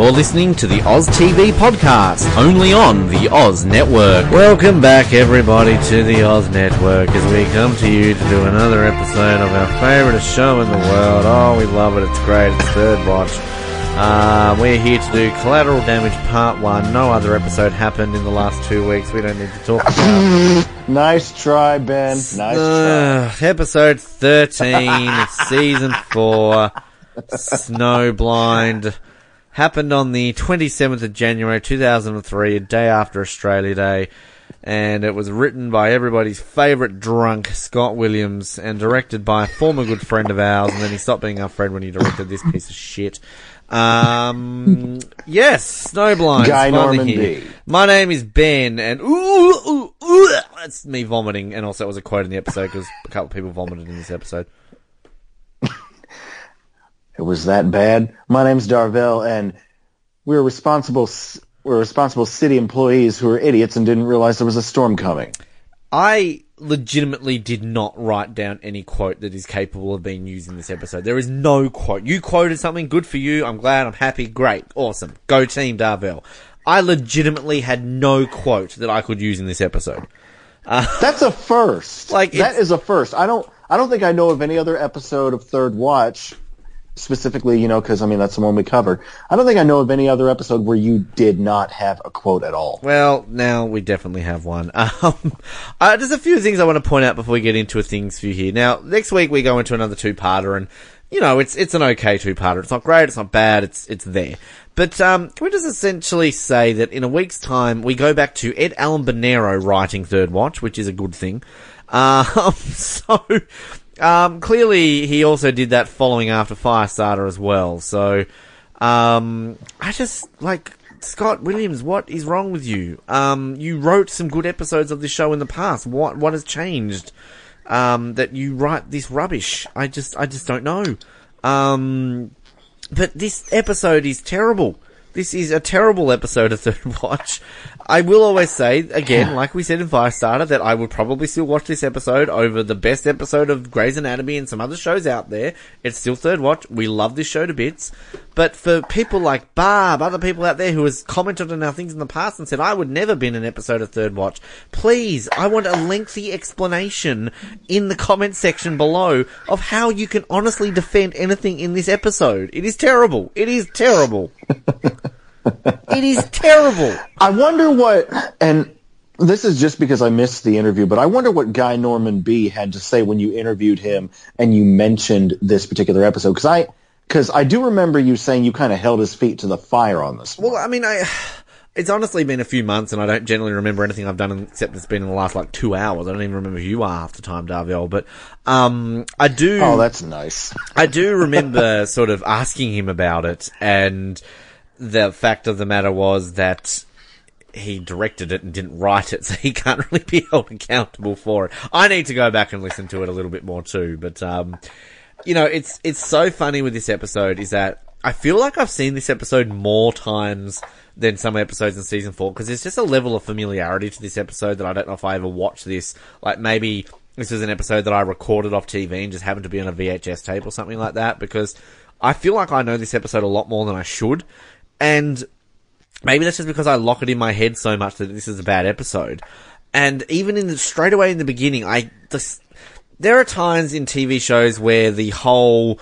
You're listening to the Oz TV podcast, only on the Oz Network. Welcome back, everybody, to the Oz Network as we come to you to do another episode of our favourite show in the world. Oh, we love it. It's great. It's Third Watch. Uh, we're here to do Collateral Damage Part 1. No other episode happened in the last two weeks. We don't need to talk about Nice try, Ben. Nice try. Uh, episode 13, it's season 4, Snowblind. Happened on the 27th of January 2003, a day after Australia Day. And it was written by everybody's favourite drunk, Scott Williams, and directed by a former good friend of ours. And then he stopped being our friend when he directed this piece of shit. Um, yes, Snowblind. Guy is finally Norman here. B. My name is Ben, and ooh, ooh, ooh, that's me vomiting. And also, it was a quote in the episode because a couple of people vomited in this episode. It was that bad. My name's Darvell, and we're responsible. We're responsible city employees who are idiots and didn't realize there was a storm coming. I legitimately did not write down any quote that is capable of being used in this episode. There is no quote. You quoted something, good for you. I'm glad, I'm happy, great, awesome. Go team Darvell. I legitimately had no quote that I could use in this episode. Uh, That's a first. Like, that is a first. I don't. I don't think I know of any other episode of Third Watch, specifically. You know, because I mean that's the one we covered. I don't think I know of any other episode where you did not have a quote at all. Well, now we definitely have one. Um, uh, there's a few things I want to point out before we get into a things you here. Now, next week we go into another two-parter, and you know it's it's an okay two-parter. It's not great, it's not bad, it's it's there. But um, can we just essentially say that in a week's time we go back to Ed Allen Bernero writing Third Watch, which is a good thing. Um, so um, clearly he also did that following after Firestarter as well. So um, I just like Scott Williams. What is wrong with you? Um, you wrote some good episodes of this show in the past. What what has changed? Um, that you write this rubbish. I just I just don't know. Um, but this episode is terrible. This is a terrible episode of Third Watch. I will always say, again, like we said in Firestarter, that I would probably still watch this episode over the best episode of Grey's Anatomy and some other shows out there. It's still Third Watch. We love this show to bits. But for people like Barb, other people out there who has commented on our things in the past and said, I would never be in an episode of Third Watch, please, I want a lengthy explanation in the comment section below of how you can honestly defend anything in this episode. It is terrible. It is terrible. it is terrible. I wonder what, and this is just because I missed the interview, but I wonder what Guy Norman Bee had to say when you interviewed him and you mentioned this particular episode. Because I, because I do remember you saying you kind of held his feet to the fire on this. one. Well, I mean, I. It's honestly been a few months, and I don't generally remember anything I've done except it's been in the last like two hours. I don't even remember who you are half the time, Darviel. But um, I do. Oh, that's nice. I do remember sort of asking him about it, and the fact of the matter was that he directed it and didn't write it, so he can't really be held accountable for it. I need to go back and listen to it a little bit more too, but um, you know, it's it's so funny with this episode is that I feel like I've seen this episode more times than some episodes in season four because there's just a level of familiarity to this episode that I don't know if I ever watched this. Like maybe this is an episode that I recorded off TV and just happened to be on a VHS tape or something like that because I feel like I know this episode a lot more than I should. And maybe that's just because I lock it in my head so much that this is a bad episode. And even in the, straight away in the beginning, I just, there are times in TV shows where the whole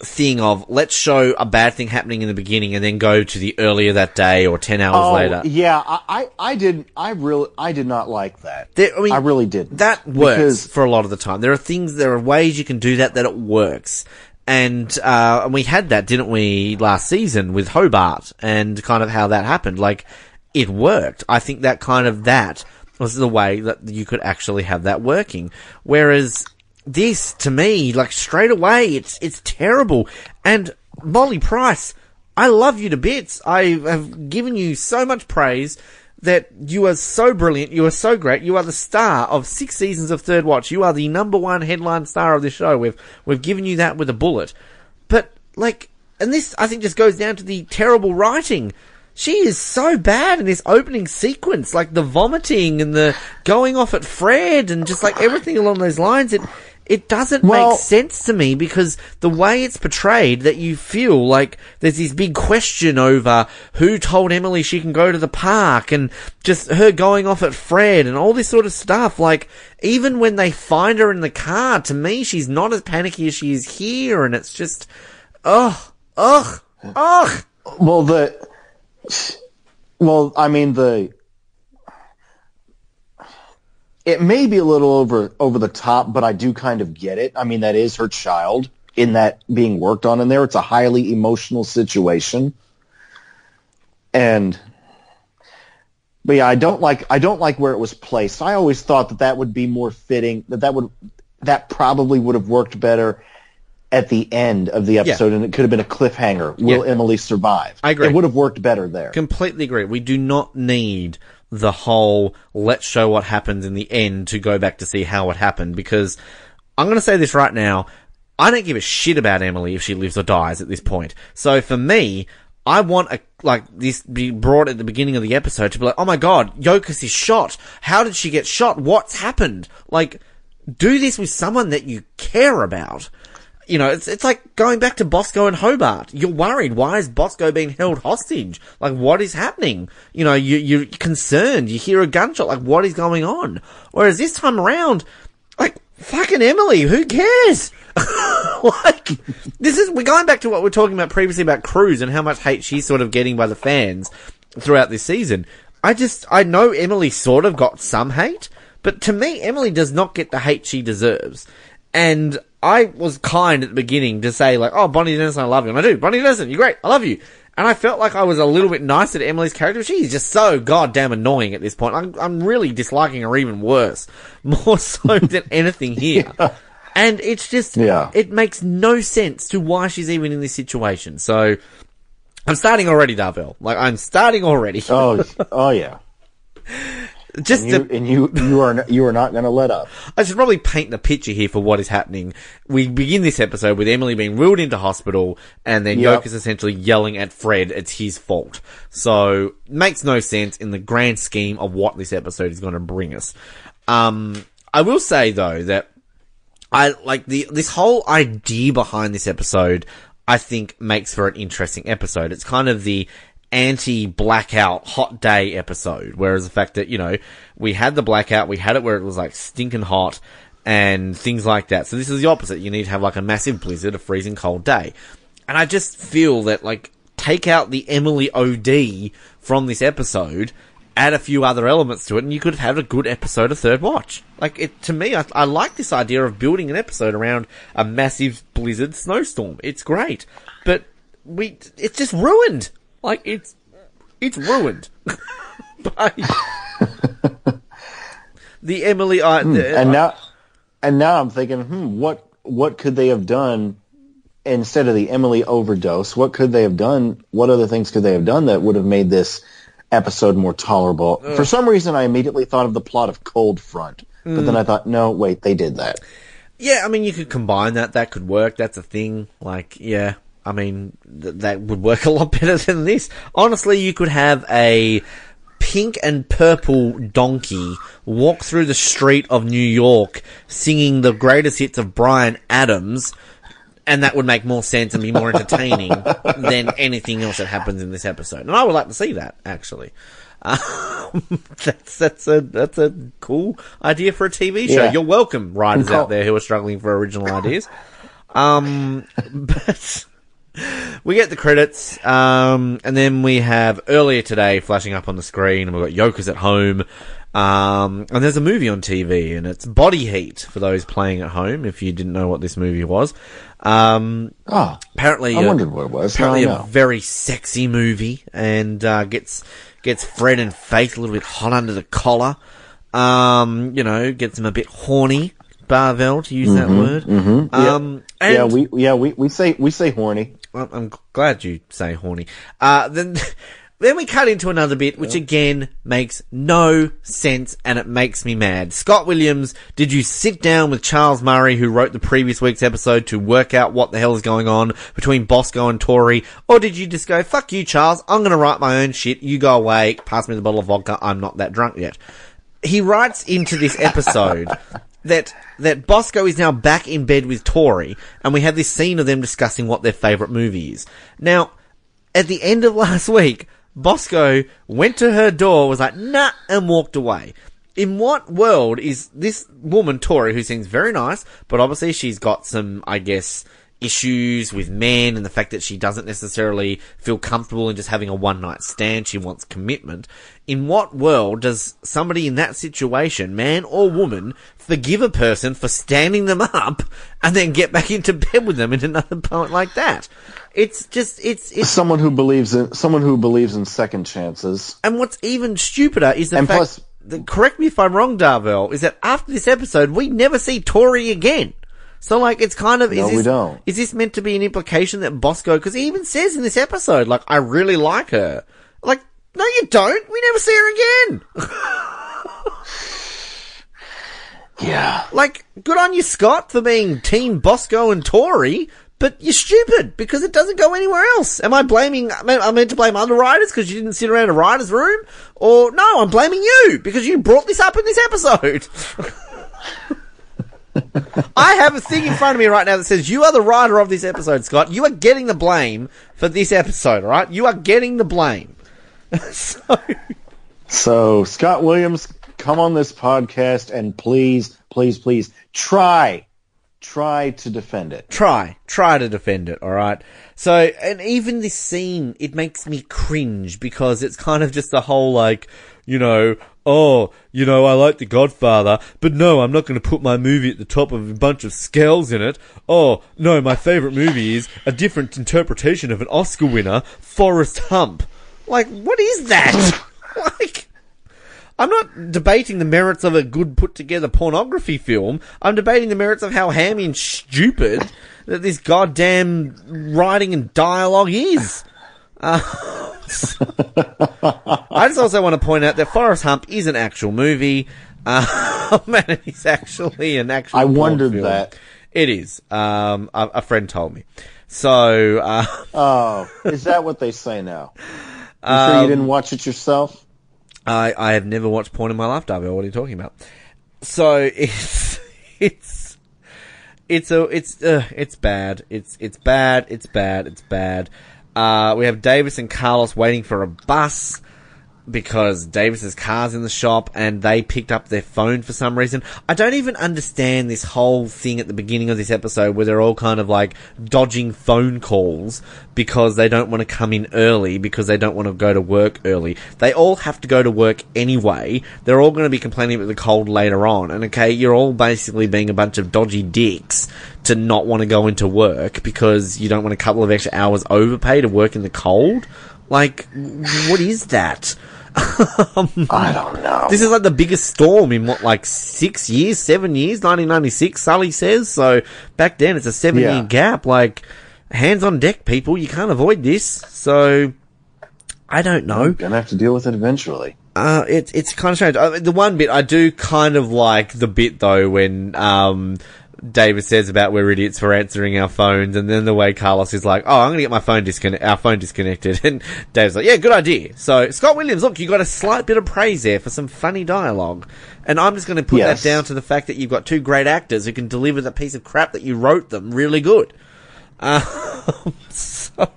thing of let's show a bad thing happening in the beginning and then go to the earlier that day or 10 hours Oh, later. yeah, I, I, I did, I really, I did not like that. There- I mean, I really didn't. That works Because- for a lot of the time. There are things, there are ways you can do that that it works. And, uh, and we had that, didn't we, last season with Hobart and kind of how that happened. Like, it worked. I think that kind of that was the way that you could actually have that working. Whereas this, to me, like straight away, it's, it's terrible. And Molly Price, I love you to bits. I have given you so much praise that you are so brilliant. You are so great. You are the star of six seasons of Third Watch. You are the number one headline star of the show. We've we've given you that with a bullet. But like, and this I think just goes down to the terrible writing. She is so bad in this opening sequence, like the vomiting and the going off at Fred and just like everything along those lines. It it doesn't Well- make sense to me because the way it's portrayed that you feel like there's this big question over who told Emily she can go to the park and just her going off at Fred and all this sort of stuff. Like, even when they find her in the car, to me, she's not as panicky as she is here and it's just, ugh, ugh, ugh. Well, the well, I mean the it may be a little over over the top, but I do kind of get it. I mean, that is her child in that being worked on in there. It's a highly emotional situation, and but yeah, I don't like I don't like where it was placed. I always thought that that would be more fitting. That that would that probably would have worked better at the end of the episode, and it could have been a cliffhanger. Will Yeah. Emily survive? I agree. It would have worked better there. Completely agree. We do not need the whole let's show what happens in the end to go back to see how it happened because I'm going to say this right now. I don't give a shit about Emily if she lives or dies at this point. So for me, I want a, like this be brought at the beginning of the episode to be like, oh my god, Yokas is shot. How did she get shot? What's happened? Like, do this with someone that you care about. You know, it's it's like going back to Bosco and Hobart. You're worried. Why is Bosco being held hostage? Like, what is happening? You know, you you're concerned. You hear a gunshot. Like, what is going on? Whereas this time around, like, fucking Emily, who cares? like, this is we're going back to what we we're talking about previously about Cruz and how much hate she's sort of getting by the fans throughout this season. I just I know Emily sort of got some hate, but to me, Emily does not get the hate she deserves. And I was kind at the beginning to say like, "Oh, Bonnie Dennison, I love you," and I do. Bonnie Dennison, you're great, I love you. And I felt like I was a little bit nicer to Emily's character. She's just so goddamn annoying at this point. I'm, I'm really disliking her even worse, more so than anything here. And it's just, Yeah. it makes no sense to why she's even in this situation. So, I'm starting already, Darvell. Like, I'm starting already. Oh, oh yeah. Just You, to, and you, you are, you are not going to let up. I should probably paint the picture here for what is happening. We begin this episode with Emily being wheeled into hospital, and then Yep. Yokas essentially yelling at Fred it's his fault. So, makes no sense in the grand scheme of what this episode is going to bring us. Um, I will say though that I like the this whole idea behind this episode. I think makes for an interesting episode. It's kind of the anti-blackout hot day episode, whereas the fact that you know we had the blackout, we had it where it was like stinking hot and things like that. So this is the opposite. You need to have like a massive blizzard, a freezing cold day, and I just feel that like take out the Emily OD from this episode add a few other elements to it, and you could have had a good episode of Third Watch. Like it to me, I, I like this idea of building an episode around a massive blizzard snowstorm. It's great, but we it's just ruined. Like it's it's ruined by the Emily. I, hmm. the, And uh, now, and now I'm thinking, hmm, what, what could they have done instead of the Emily overdose? What could they have done? What other things could they have done that would have made this episode more tolerable? For some reason, I immediately thought of the plot of Cold Front, but then hmm. I thought, no, wait, they did that. Yeah, I mean, you could combine that. That could work. That's a thing. Like, yeah, I mean, th- that would work a lot better than this. Honestly, you could have a pink and purple donkey walk through the street of New York singing the greatest hits of Bryan Adams, and that would make more sense and be more entertaining than anything else that happens in this episode. And I would like to see that, actually. Um, that's that's a that's a cool idea for a TV show. Yeah. You're welcome, writers out there who are struggling for original ideas. Um, but we get the credits, um, and then we have earlier today flashing up on the screen, and we've got Yokas at home. Um, and there's a movie on TV, and it's Body Heat for those playing at home. If you didn't know what this movie was, um, Oh, apparently I uh, wondered what it was. Apparently, a very sexy movie, and uh, gets gets Fred and Faith a little bit hot under the collar. Um, you know, gets them a bit horny. Barvell, to use that word. Um, and Mm-hmm, yeah, we yeah we, we say we say horny. Well, I'm glad you say horny. Uh, then, then we cut into another bit, which again makes no sense, and it makes me mad. Scott Williams, did you sit down with Charles Murray, who wrote the previous week's episode, to work out what the hell is going on between Bosco and Tori, or did you just go, fuck you, Charles, I'm gonna write my own shit, you go away, pass me the bottle of vodka, I'm not that drunk yet. He writes into this episode that that Bosco is now back in bed with Tori, and we have this scene of them discussing what their favorite movie is. Now, at the end of last week, Bosco went to her door, was like, nah, and walked away. In what world is this woman, Tori, who seems very nice, but obviously she's got some, I guess, issues with men and the fact that she doesn't necessarily feel comfortable in just having a one night stand. She wants commitment. In what world does somebody in that situation, man or woman, forgive a person for standing them up and then get back into bed with them in another point like that? It's just, it's, it's, Someone who believes in someone who believes in second chances. and what's even stupider is the And fact, plus- that- correct me if I'm wrong, Darvell, is that after this episode, we never see Tori again. So like, it's kind of, is No, this, we don't. is this meant to be an implication that Bosco, cause he even says in this episode, like, I really like her. Like, no you don't, we never see her again. Yeah. Like, good on you, Scott, for being Team Bosco and Tori, but you're stupid because it doesn't go anywhere else. Am I blaming, am I meant to blame other writers because you didn't sit around a writer's room? Or, no, I'm blaming you because you brought this up in this episode. I have a thing in front of me right now that says you are the writer of this episode, Scott. You are getting the blame for this episode, alright? You are getting the blame. so, So Scott Williams, come on this podcast and please, please, please try, try to defend it. try, try to defend it, alright? So, and even this scene, it makes me cringe because it's kind of just the whole like, you know, oh, you know, I like The Godfather, but no, I'm not going to put my movie at the top of a bunch of scales in it. Oh, no, my favorite movie is a different interpretation of an Oscar winner, Forrest Hump. Like, what is that? like, I'm not debating the merits of a good put together pornography film. I'm debating the merits of how hammy and stupid that this goddamn writing and dialogue is. Uh, I just also want to point out that Forrest Hump is an actual movie. Um, and it's actually an actual. I wondered film. that. It is. Um, a, a friend told me. So, uh, Oh, is that what they say now? You Um, sure you didn't watch it yourself? I, I have never watched porn in my life, Darby. What are you talking about? So it's it's it's a it's uh, it's bad. It's it's bad. It's bad. It's bad. Uh, we have Davis and Carlos waiting for a bus because Davis's car's in the shop and they picked up their phone for some reason. I don't even understand this whole thing at the beginning of this episode where they're all kind of like dodging phone calls because they don't want to come in early because they don't want to go to work early. They all have to go to work anyway. They're all going to be complaining about the cold later on. And okay, you're all basically being a bunch of dodgy dicks to not want to go into work because you don't want a couple of extra hours overpay to work in the cold. Like, what is that? I don't know. This is like the biggest storm in what, like six years, seven years, 1996, Sully says. So back then it's a seven Yeah. year gap. Like, hands on deck, people. You can't avoid this. So, I don't know. Gonna have to deal with it eventually. Uh, it's it's kind of strange. Uh, the one bit I do kind of like the bit though when um David says about we're idiots for answering our phones, and then the way Carlos is like, "Oh, I'm gonna get my phone disconnect, our phone disconnected," and Dave's like, "Yeah, good idea." So Scott Williams, look, you got a slight bit of praise there for some funny dialogue, and I'm just gonna put Yes. that down to the fact that you've got two great actors who can deliver the piece of crap that you wrote them really good. Um, so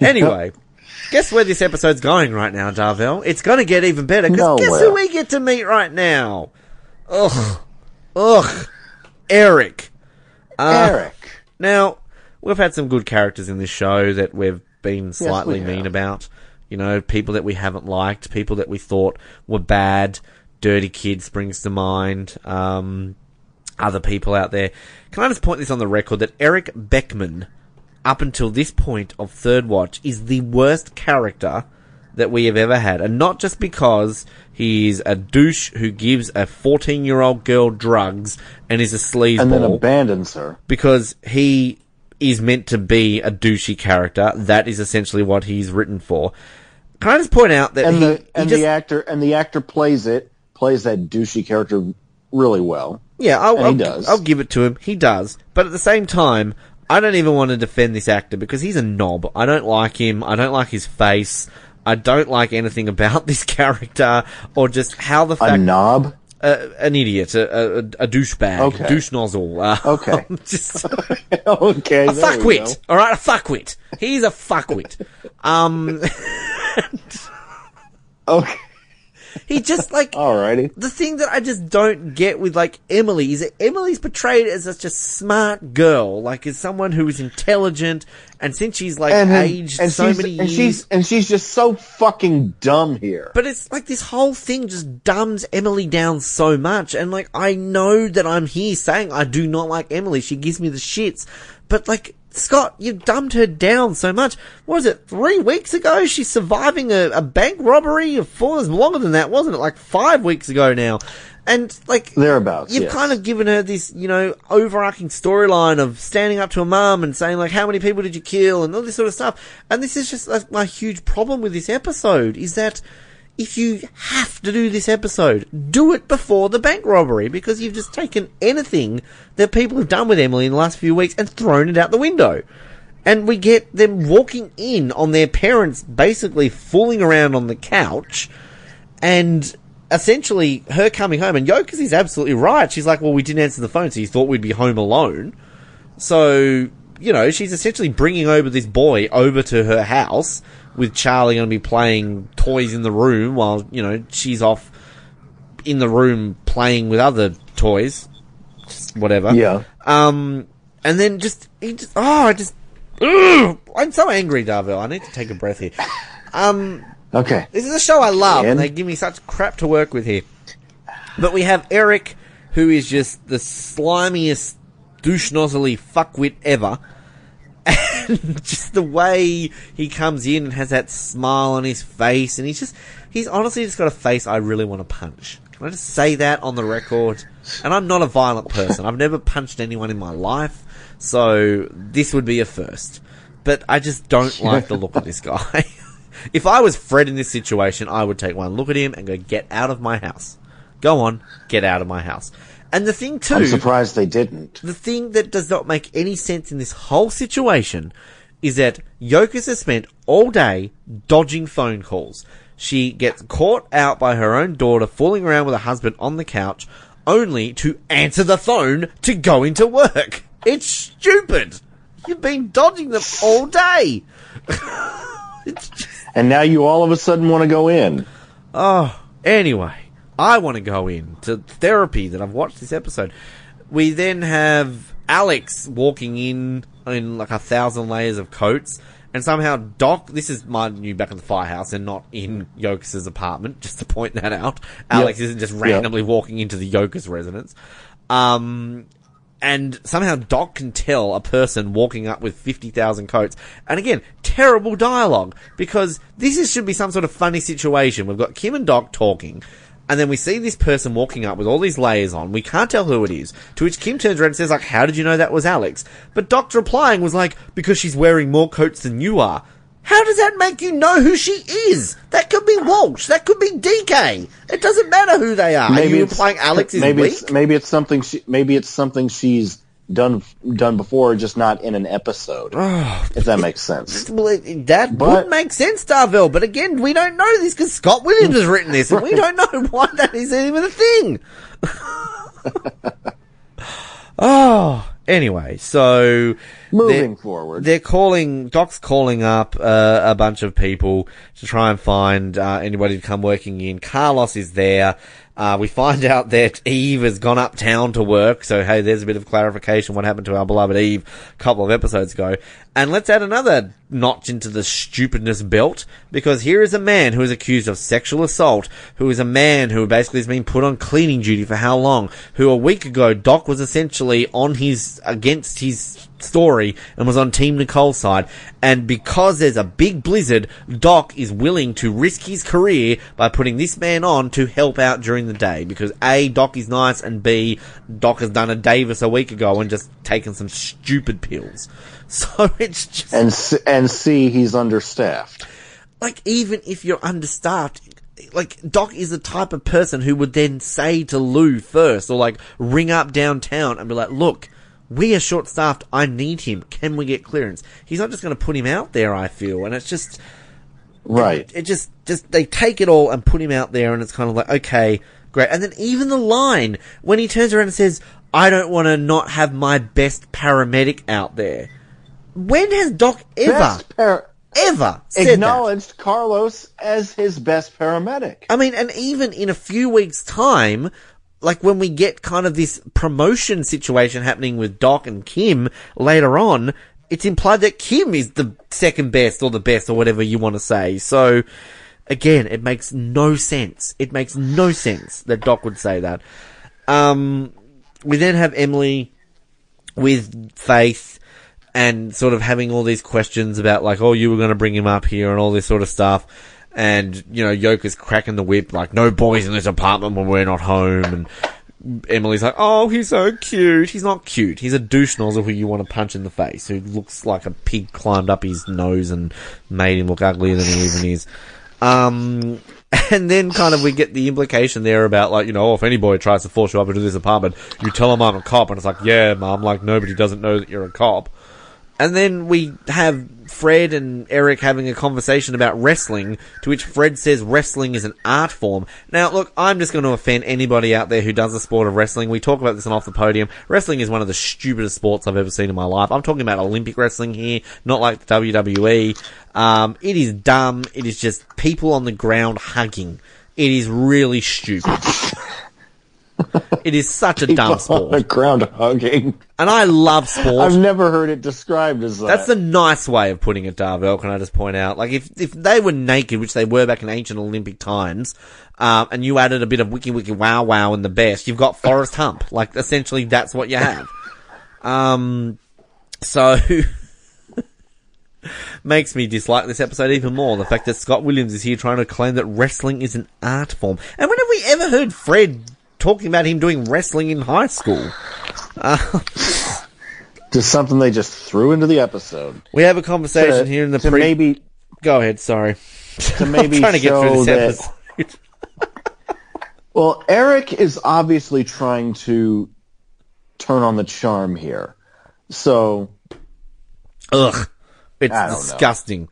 anyway. Guess where this episode's going right now, Darvell? It's gonna get even better, because guess who we get to meet right now? Ugh. Ugh. Eric. Uh, Eric. Now, we've had some good characters in this show that we've been slightly we mean about. You know, people that we haven't liked, people that we thought were bad. Dirty Kid springs to mind. Um, other people out there. Can I just point this on the record that Eric Beckman, up until this point of Third Watch, is the worst character that we have ever had. And not just because he's a douche who gives a 14 year old girl drugs and is a sleazeball And then abandons her. because he is meant to be a douchey character. That is essentially what he's written for. Can I just point out that And he, the he and just, the actor and the actor plays it plays that douchey character really well. yeah, I'll, he I'll, does. I'll give it to him. He does, but at the same time, I don't even want to defend this actor because he's a knob. I don't like him. I don't like his face. I don't like anything about this character or just how the fuck A knob. uh, an idiot, a, a, a douchebag, Okay. douche nozzle. Uh, Okay. just okay. a there we go. fuckwit. All right, a fuckwit. He's a fuckwit. Um, Okay. He just like Alrighty. the thing that I just don't get with like Emily is that Emily's portrayed as such a smart girl, like as someone who is intelligent, and since she's like And, aged and so many and years. she's and she's just so fucking dumb here. But it's like this whole thing just dumbs Emily down so much. And like, I know that I'm here saying I do not like Emily. She gives me the shits. But like, Scott, you've dumbed her down so much. What was it, three weeks ago? She's surviving a, a bank robbery? Four, was longer than that, wasn't it? Like five weeks ago now. And like, Thereabouts, You've yes. kind of given her this, you know, overarching storyline of standing up to her mum and saying like, how many people did you kill and all this sort of stuff. And this is just like, my huge problem with this episode is that if you have to do this episode, do it before the bank robbery because you've just taken anything that people have done with Emily in the last few weeks and thrown it out the window. And we get them walking in on their parents basically fooling around on the couch and essentially her coming home and Yokas is absolutely right. She's like, well, we didn't answer the phone, so you thought we'd be home alone. So, you know, she's essentially bringing over this boy over to her house with Charlie going to be playing toys in the room while, you know, she's off in the room playing with other toys. Whatever. Yeah. Um, and then just, he just, oh, I just, ugh, I'm so angry, Darville. I need to take a breath here. Um, Okay. this is a show I love, and And- they give me such crap to work with here. But we have Eric, who is just the slimiest, douche nozzly fuckwit ever. Just the way he comes in and has that smile on his face, and he's just, he's honestly just got a face I really want to punch. Can I just say that on the record? And I'm not a violent person. I've never punched anyone in my life, so this would be a first. But I just don't like the look of this guy. if I was Fred in this situation, I would take one look at him and go, get out of my house. Go on, get out of my house. And the thing too, I'm surprised they didn't. the thing that does not make any sense in this whole situation is that Yokas has spent all day dodging phone calls. She gets caught out by her own daughter fooling around with her husband on the couch, only to answer the phone to go into work. It's stupid. You've been dodging them all day. Just- And now you all of a sudden want to go in. Oh, anyway, I want to go into therapy that I've watched this episode. We then have Alex walking in in like a thousand layers of coats, and somehow Doc. This is my new back in the firehouse, and not in Yokas's apartment. Just to point that out, Alex isn't just randomly walking into the Yokas residence. Um, and somehow Doc can tell a person walking up with 50,000 coats. And again, terrible dialogue, because this is, should be some sort of funny situation. We've got Kim and Doc talking, and then we see this person walking up with all these layers on. We can't tell who it is. To which Kim turns around and says, like, how did you know that was Alex? But Doc's replying was like, because she's wearing more coats than you are. How does that make you know who she is? That could be Walsh. That could be DK. It doesn't matter who they are. are you implying Alex is maybe weak? It's, maybe it's something. She, maybe it's something she's done done before, just not in an episode. if that makes sense. That But- would make sense, Darville, but again, we don't know this because Scott Williams has written this, and we don't know why that is even a thing. oh, anyway, so Moving they're- forward. they're calling Doc's calling up uh, a bunch of people to try and find uh, anybody to come working in. Carlos is there. Uh, we find out that Eve has gone uptown to work, so hey, there's a bit of clarification what happened to our beloved Eve a couple of episodes ago. And let's add another notch into the stupidness belt, because here is a man who is accused of sexual assault, who is a man who basically has been put on cleaning duty for how long, who a week ago Doc was essentially on his, against his story and was on Team Nicole's side. And because there's a big blizzard, Doc is willing to risk his career by putting this man on to help out during the day. Because A, Doc is nice, and B, Doc has done a Davis a week ago and just taken some stupid pills. So it's just and C, and C, he's understaffed. like even if you're understaffed, like Doc is the type of person who would then say to Lou first, or like ring up downtown and be like, "Look, we are short staffed. I need him. Can we get clearance?" He's not just going to put him out there. I feel, and it's just Right. it just just they take it all and put him out there, and it's kind of like, okay, great. And then even the line when he turns around and says, "I don't want to not have my best paramedic out there." When has Doc ever, par- ever said that? acknowledged Carlos as his best paramedic. I mean, and even in a few weeks' time, like when we get kind of this promotion situation happening with Doc and Kim later on, it's implied that Kim is the second best or the best or whatever you want to say. So, again, it makes no sense. It makes no sense that Doc would say that. Um, we then have Emily with Faith and sort of having all these questions about like, oh, you were going to bring him up here and all this sort of stuff. And, you know, Yokas cracking the whip, like, no boys in this apartment when we're not home. And Emily's like, oh, he's so cute. He's not cute. He's a douche nozzle who you want to punch in the face, who looks like a pig climbed up his nose and made him look uglier than he even is. Um, and then kind of we get the implication there about like, you know, oh, if any boy tries to force you up into this apartment, you tell him I'm a cop. And it's like, yeah, mum, like nobody doesn't know that you're a cop. And then we have Fred and Eric having a conversation about wrestling, to which Fred says wrestling is an art form. Now, look, I'm just going to offend anybody out there who does the sport of wrestling. We talk about this on Off the Podium. Wrestling is one of the stupidest sports I've ever seen in my life. I'm talking about Olympic wrestling here, not like the WWE. Um, it is dumb. It is just people on the ground hugging. It is really stupid. it is such a dumb on the sport. ground hugging. And I love sport. I've never heard it described as that. That's a nice way of putting it, Darvell. Can I just point out? Like, if if they were naked, which they were back in ancient Olympic times, um, and you added a bit of wiki wiki wow wow in the best, you've got Forrest Hump. Like, essentially, that's what you have. Um, so makes me dislike this episode even more. The fact that Scott Williams is here trying to claim that wrestling is an art form. And when have we ever heard Fred talking about him doing wrestling in high school? just something they just threw into the episode. We have a conversation To- here in the to pre. maybe Go ahead. Sorry. to maybe I'm trying to get through this that. Well, Eric is obviously trying to turn on the charm here. So Ugh, it's don't know. disgusting.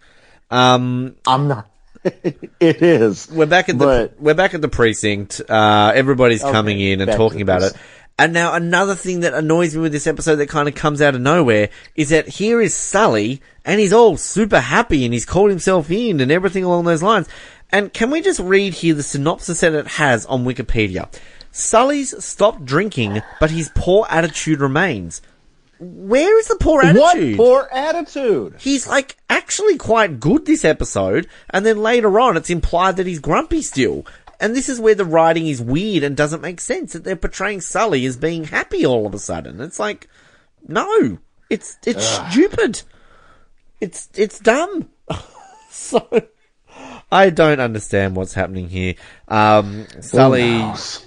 Um, I'm not. it is. we're back at the we're back at the precinct. Uh, everybody's coming in and talking about it. And now another thing that annoys me with this episode that kind of comes out of nowhere is that here is Sully and he's all super happy and he's called himself in and everything along those lines. And can we just read here the synopsis that it has on Wikipedia? Sully's stopped drinking, but his poor attitude remains. Where is the poor attitude? What poor attitude? he's like actually quite good this episode, and then later on it's implied that he's grumpy still. And this is where the writing is weird and doesn't make sense that they're portraying Sully as being happy all of a sudden. It's like, no, it's it's stupid. It's it's dumb. so I don't understand what's happening here. Um, Sully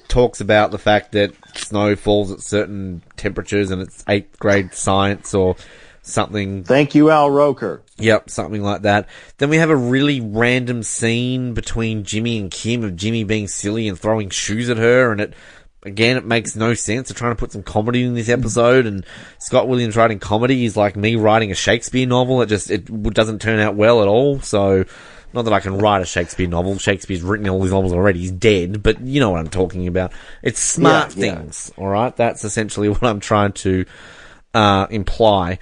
talks about the fact that snow falls at certain temperatures and it's eighth grade science or something Thank you, Al Roker. Yep, something like that. Then we have a really random scene between Jimmy and Kim of Jimmy being silly and throwing shoes at her, and it again it makes no sense. They're trying to put some comedy in this episode, and Scott Williams writing comedy is like me writing a Shakespeare novel. It just it doesn't turn out well at all. So. Not that I can write a Shakespeare novel. Shakespeare's written all his novels already. He's dead, but you know what I'm talking about. It's smart Yeah, yeah. things, alright? That's essentially what I'm trying to, uh, imply.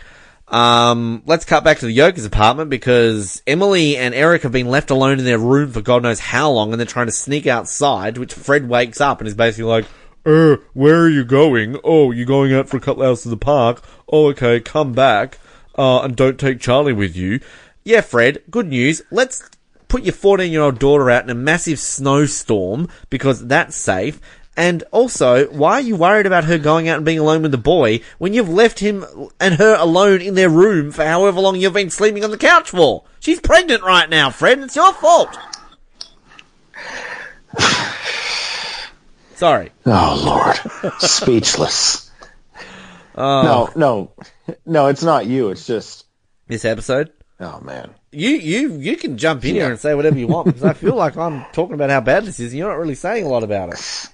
Um, let's cut back to the Yoker's apartment because Emily and Eric have been left alone in their room for God knows how long and they're trying to sneak outside, which Fred wakes up and is basically like, uh, where are you going? Oh, you're going out for a couple hours to the park. Oh, okay, come back. Uh, and don't take Charlie with you. Yeah, Fred, good news. Let's put your 14 year old daughter out in a massive snowstorm because that's safe. And also, why are you worried about her going out and being alone with the boy when you've left him and her alone in their room for however long you've been sleeping on the couch for? She's pregnant right now, Fred. It's your fault. Sorry. Oh Lord, speechless. Oh. No, no, no. It's not you. It's just. This episode? Oh man. You, you, you can jump in Yeah. here and say whatever you want because I feel like I'm talking about how bad this is and you're not really saying a lot about it.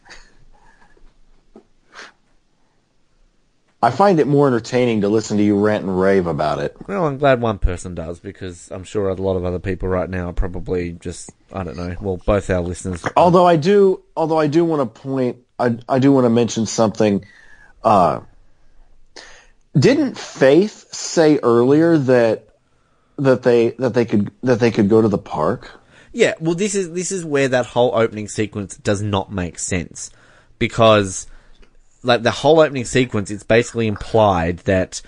I find it more entertaining to listen to you rant and rave about it. Well, I'm glad one person does because I'm sure a lot of other people right now are probably just I don't know. Well, both our listeners. Although I do, although I do want to point, I, I do want to mention something. Uh, didn't Faith say earlier that that they that they could that they could go to the park? Yeah, well, this is this is where that whole opening sequence does not make sense because, like, the whole opening sequence, it's basically implied that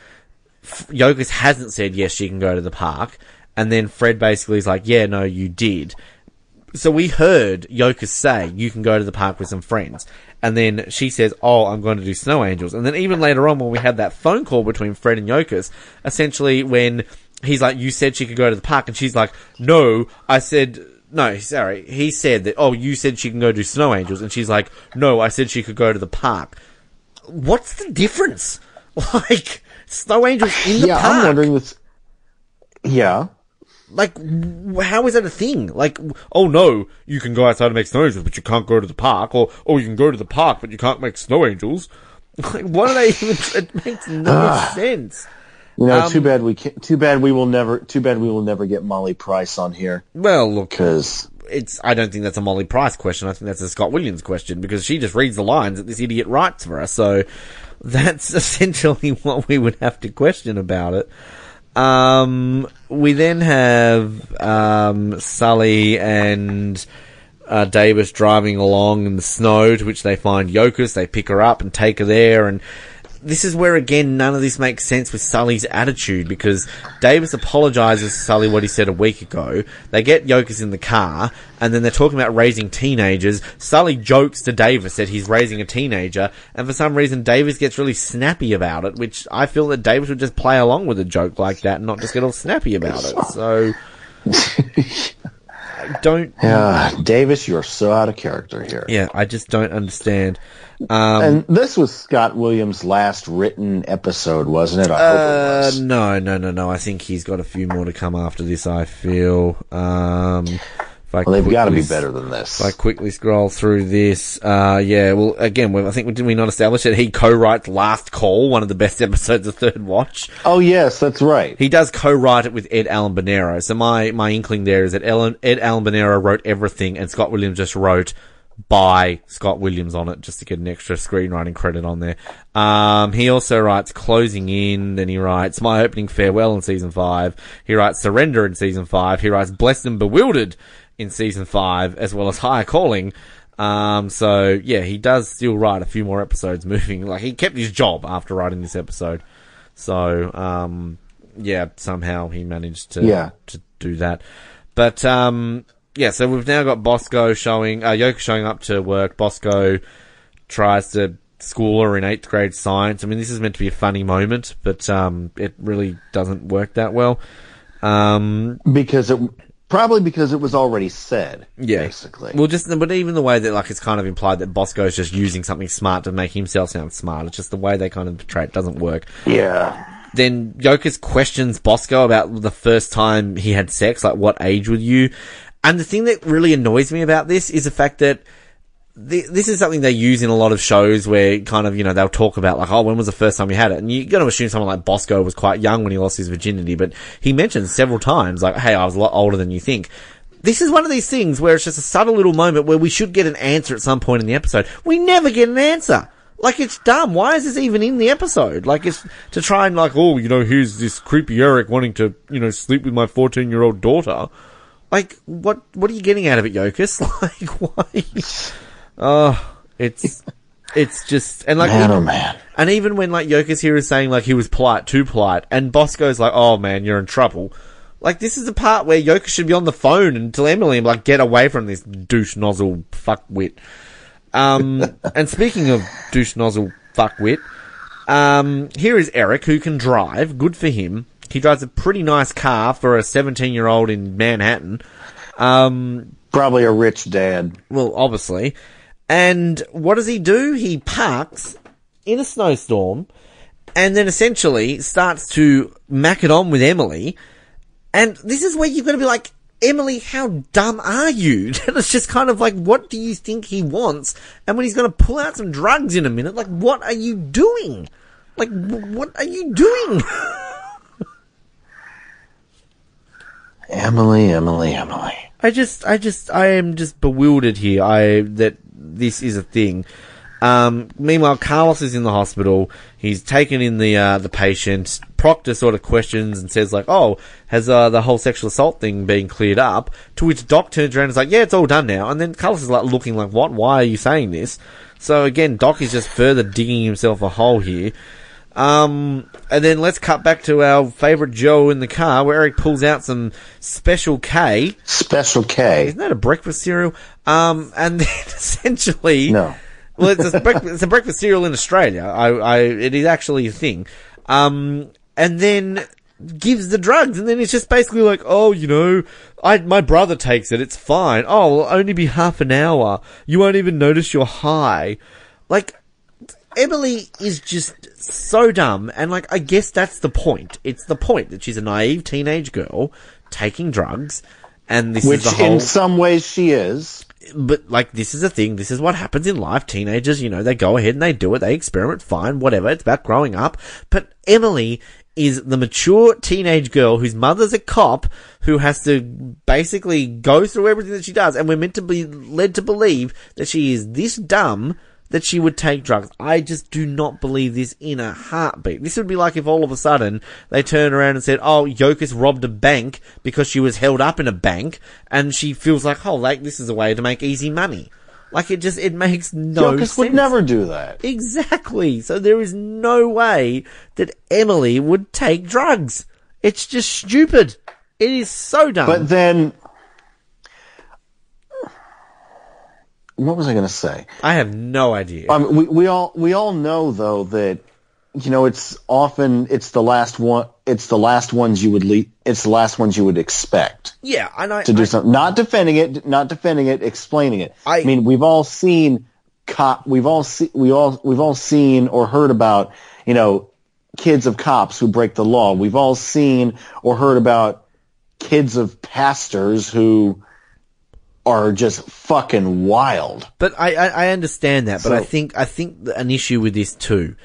F- hasn't said yes, she can go to the park, and then Fred basically is like, yeah, no, you did. So we heard Yokas say, you can go to the park with some friends. And then she says, oh, I'm going to do snow angels. And then even later on when we had that phone call between Fred and Yokas, essentially when he's like, you said she could go to the park, and she's like, no, I said, no, sorry, he said that, oh, you said she can go do snow angels, and she's like, no, I said she could go to the park. What's the difference? Like, snow angels in the yeah, park? I'm wondering this. Yeah, Like, how is that a thing? Like, oh no, you can go outside and make snow angels, but you can't go to the park, or oh, you can go to the park, but you can't make snow angels. Like, what are they even? It makes no ah. sense. You know, Um, too bad we can't. Too bad we will never. Too bad we will never get Molly Price on here Well, look, because it's. I don't think that's a Molly Price question. I think that's a Scott Williams question because she just reads the lines that this idiot writes for us. So that's essentially what we would have to question about it. Um, we then have um, Sully and uh, Davis driving along in the snow, to which they find Yokas. They pick her up and take her there, and this is where again none of this makes sense with Sully's attitude because Davis apologizes to Sully what he said a week ago. They get Yokas in the car, and then they're talking about raising teenagers. Sully jokes to Davis that he's raising a teenager, and for some reason Davis gets really snappy about it, which I feel that Davis would just play along with a joke like that and not just get all snappy about it. So. I don't yeah, Davis, you're so out of character here. yeah, I just don't understand. Um, And this was Scott Williams' last written episode, wasn't it? I hope it uh, was. no, no, no, no. I think he's got a few more to come after this. I feel. Um, Well, they've got to be better than this. If I quickly scroll through this, uh, yeah, well, again, I think did we not establish that he co-writes Last Call, one of the best episodes of Third Watch? oh yes, that's right. He does co-write it with Ed Allen Bernero. So my, my inkling there is that Ellen, Ed Allen Bernero wrote everything and Scott Williams just wrote by Scott Williams on it just to get an extra screenwriting credit on there. Um, he also writes Closing In, then he writes My Opening Farewell in season five. He writes Surrender in season five. He writes Blessed and Bewildered in season five, as well as Higher Calling. Um, so yeah, he does still write a few more episodes moving. Like he kept his job after writing this episode. So, um, yeah, somehow he managed to, Yeah. to do that. But, um, yeah, so we've now got Bosco showing, uh, Yoko showing up to work. Bosco tries to school her in eighth grade science. I mean, this is meant to be a funny moment, but, um, it really doesn't work that well. Um, because it probably because it was already said. yeah. basically. Well, just, but even the way that, like, it's kind of implied that Bosco's just using something smart to make himself sound smart. It's just the way they kind of portray it doesn't work. yeah. then Yokas questions Bosco about the first time he had sex, like what age were you? And the thing that really annoys me about this is the fact that this is something they use in a lot of shows where kind of, you know, they'll talk about like, oh, when was the first time you had it? And you're going to assume someone like Bosco was quite young when he lost his virginity, but he mentions several times like, hey, I was a lot older than you think. This is one of these things where it's just a subtle little moment where we should get an answer at some point in the episode. We never get an answer. Like it's dumb. Why is this even in the episode? Like it's to try and like, oh, you know, here's this creepy Eric wanting to, you know, sleep with my 14 year old daughter. Like, what, what are you getting out of it, Yokas? Like, why? Oh, it's, it's just, and like, Man, oh man. and even when like Yokas here is saying like he was polite, too polite, and Bosco's like, "Oh man, you're in trouble." Like this is the part where Yokas should be on the phone and tell Emily and like get away from this douche nozzle fuckwit. Um, and speaking of douche nozzle fuckwit, um, here is Eric who can drive. Good for him. He drives a pretty nice car for a 17 year old in Manhattan. Um, Probably a rich dad. well, obviously. And what does he do? He parks in a snowstorm and then essentially starts to mac it on with Emily. And this is where you've got to be like, Emily, how dumb are you? And it's just kind of like, what do you think he wants? And when he's going to pull out some drugs in a minute, like, what are you doing? Like, what are you doing? Emily, Emily, Emily. I just, I just, I am just bewildered here. I that this is a thing. Um, meanwhile, Carlos is in the hospital. He's taken in the uh, the patient. Proctor sort of questions and says like, "Oh, has uh, the whole sexual assault thing been cleared up?" To which Doc turns around and is like, "Yeah, it's all done now." And then Carlos is like looking like, "What? Why are you saying this?" So again, Doc is just further digging himself a hole here. Um, and then let's cut back to our favourite Joe in the car, where Eric pulls out some Special K. Special K. Isn't that a breakfast cereal? Um, and then essentially, No. well, it's a, breakfast, it's a breakfast cereal in Australia. I, I, it is actually a thing. Um, and then gives the drugs, and then it's just basically like, oh, you know, I, my brother takes it. It's fine. Oh, it'll only be half an hour. You won't even notice you're high. Like, Emily is just so dumb, and like, I guess that's the point. It's the point that she's a naive teenage girl taking drugs, and this Which is the whole in some ways she is. but like this is a thing. This is what happens in life. Teenagers, you know, they go ahead and they do it. They experiment. Fine, whatever. It's about growing up. But Emily is the mature teenage girl whose mother's a cop who has to basically go through everything that she does, and we're meant to be led to believe that she is this dumb that she would take drugs. I just do not believe this in a heartbeat. This would be like if all of a sudden they turned around and said, "Oh, Yokas robbed a bank because she was held up in a bank, and she feels like, oh, like this is a way to make easy money." Like it just it makes no Yokas sense. would never do that. Exactly. So there is no way that Emily would take drugs. It's just stupid. It is so dumb. But then, what was I going to say? I have no idea. Um, we we all we all know though that you know it's often it's the last one it's the last ones you would le- it's the last ones you would expect yeah, I know. to do I- something. Not defending it, not defending it, explaining it. I- mean, we've all seen cop. We've all see, we all we've all seen or heard about you know kids of cops who break the law. We've all seen or heard about kids of pastors who are just fucking wild. But I, I, I understand that, but I think I think an issue with this too,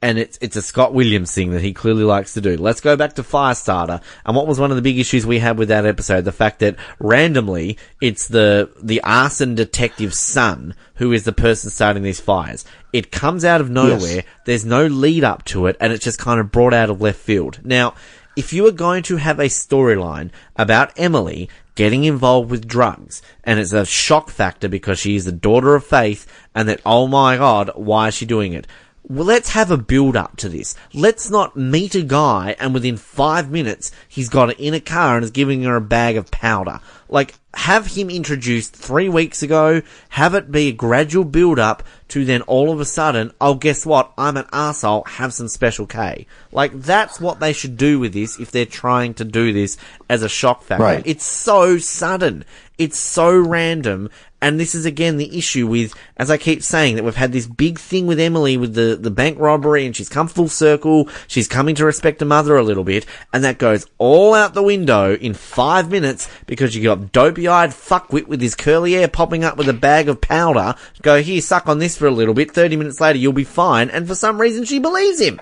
and it's it's a Scott Williams thing that he clearly likes to do. Let's go back to Firestarter, and what was one of the big issues we had with that episode? The fact that randomly it's the the arson detective's son who is the person starting these fires. It comes out of nowhere. Yes. There's no lead up to it, and it's just kind of brought out of left field. Now, if you are going to have a storyline about Emily getting involved with drugs, and it's a shock factor because she is the daughter of faith, and that, oh my god, why is she doing it? Well, let's have a build up to this. Let's not meet a guy and within five minutes he's got it in a car and is giving her a bag of powder. Like, have him introduced three weeks ago, have it be a gradual build up to then all of a sudden, oh guess what, I'm an asshole, have some special K. Like, that's what they should do with this if they're trying to do this as a shock factor. Right. It's so sudden. It's so random. And this is again the issue with, as I keep saying, that we've had this big thing with Emily with the, the bank robbery and she's come full circle. She's coming to respect her mother a little bit. And that goes all out the window in five minutes because you got dopey eyed fuckwit with his curly hair popping up with a bag of powder. Go here, suck on this for a little bit. 30 minutes later, you'll be fine. And for some reason, she believes him.